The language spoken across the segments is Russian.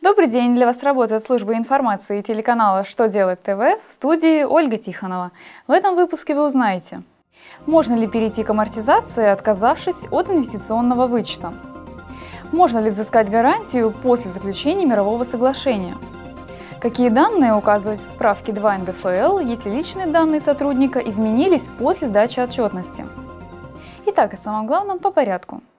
Добрый день! Для вас работает служба информации телеканала «Что делать ТВ» в студии Ольга Тихонова. В этом выпуске вы узнаете, можно ли перейти к амортизации, отказавшись от инвестиционного вычета? Можно ли взыскать гарантию после заключения мирового соглашения? Какие данные указывать в справке 2 НДФЛ, если личные данные сотрудника изменились после сдачи отчетности? Итак, о самом главном по порядку –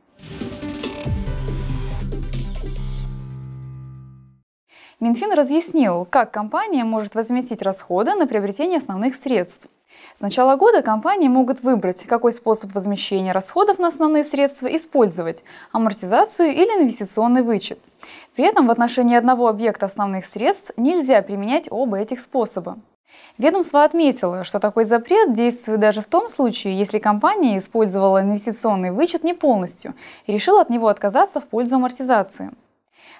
Минфин разъяснил, как компания может возместить расходы на приобретение основных средств. С начала года компании могут выбрать, какой способ возмещения расходов на основные средства использовать – амортизацию или инвестиционный вычет. При этом в отношении одного объекта основных средств нельзя применять оба этих способа. Ведомство отметило, что такой запрет действует даже в том случае, если компания использовала инвестиционный вычет не полностью и решила от него отказаться в пользу амортизации.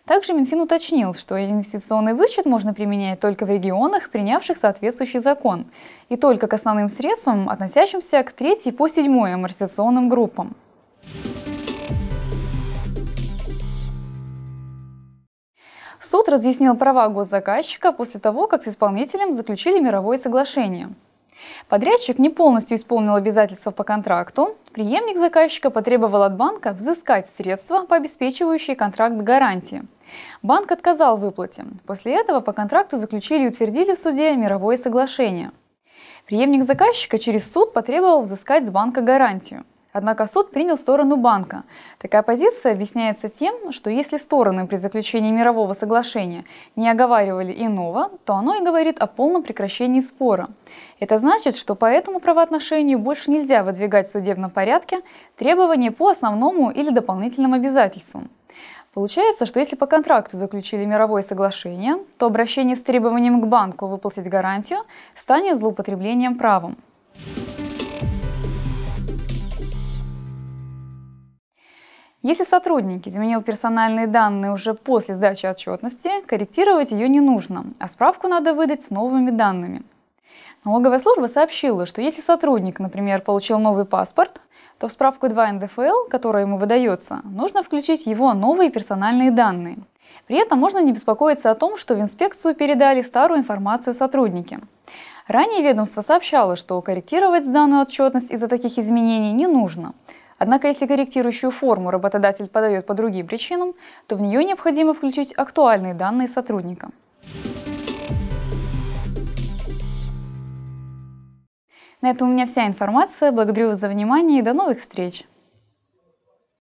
Также Минфин уточнил, что инвестиционный вычет можно применять только в регионах, принявших соответствующий закон, и только к основным средствам, относящимся к третьей по седьмой амортизационным группам. Суд разъяснил права госзаказчика после того, как с исполнителем заключили мировое соглашение – Подрядчик не полностью исполнил обязательства по контракту. Преемник заказчика потребовал от банка взыскать средства, пообеспечивающие контракт гарантии. Банк отказал в выплате. После этого по контракту заключили и утвердили в суде мировое соглашение. Преемник заказчика через суд потребовал взыскать с банка гарантию – Однако суд принял сторону банка. Такая позиция объясняется тем, что если стороны при заключении мирового соглашения не оговаривали иного, то оно и говорит о полном прекращении спора. Это значит, что по этому правоотношению больше нельзя выдвигать в судебном порядке требования по основному или дополнительным обязательствам. Получается, что если по контракту заключили мировое соглашение, то обращение с требованием к банку выплатить гарантию станет злоупотреблением правом. Если сотрудник изменил персональные данные уже после сдачи отчетности, корректировать ее не нужно, а справку надо выдать с новыми данными. Налоговая служба сообщила, что если сотрудник, например, получил новый паспорт, то в справку 2 НДФЛ, которая ему выдается, нужно включить его новые персональные данные. При этом можно не беспокоиться о том, что в инспекцию передали старую информацию сотрудники. Ранее ведомство сообщало, что корректировать данную отчетность из-за таких изменений не нужно – Однако, если корректирующую форму работодатель подает по другим причинам, то в нее необходимо включить актуальные данные сотрудника. На этом у меня вся информация. Благодарю вас за внимание и до новых встреч!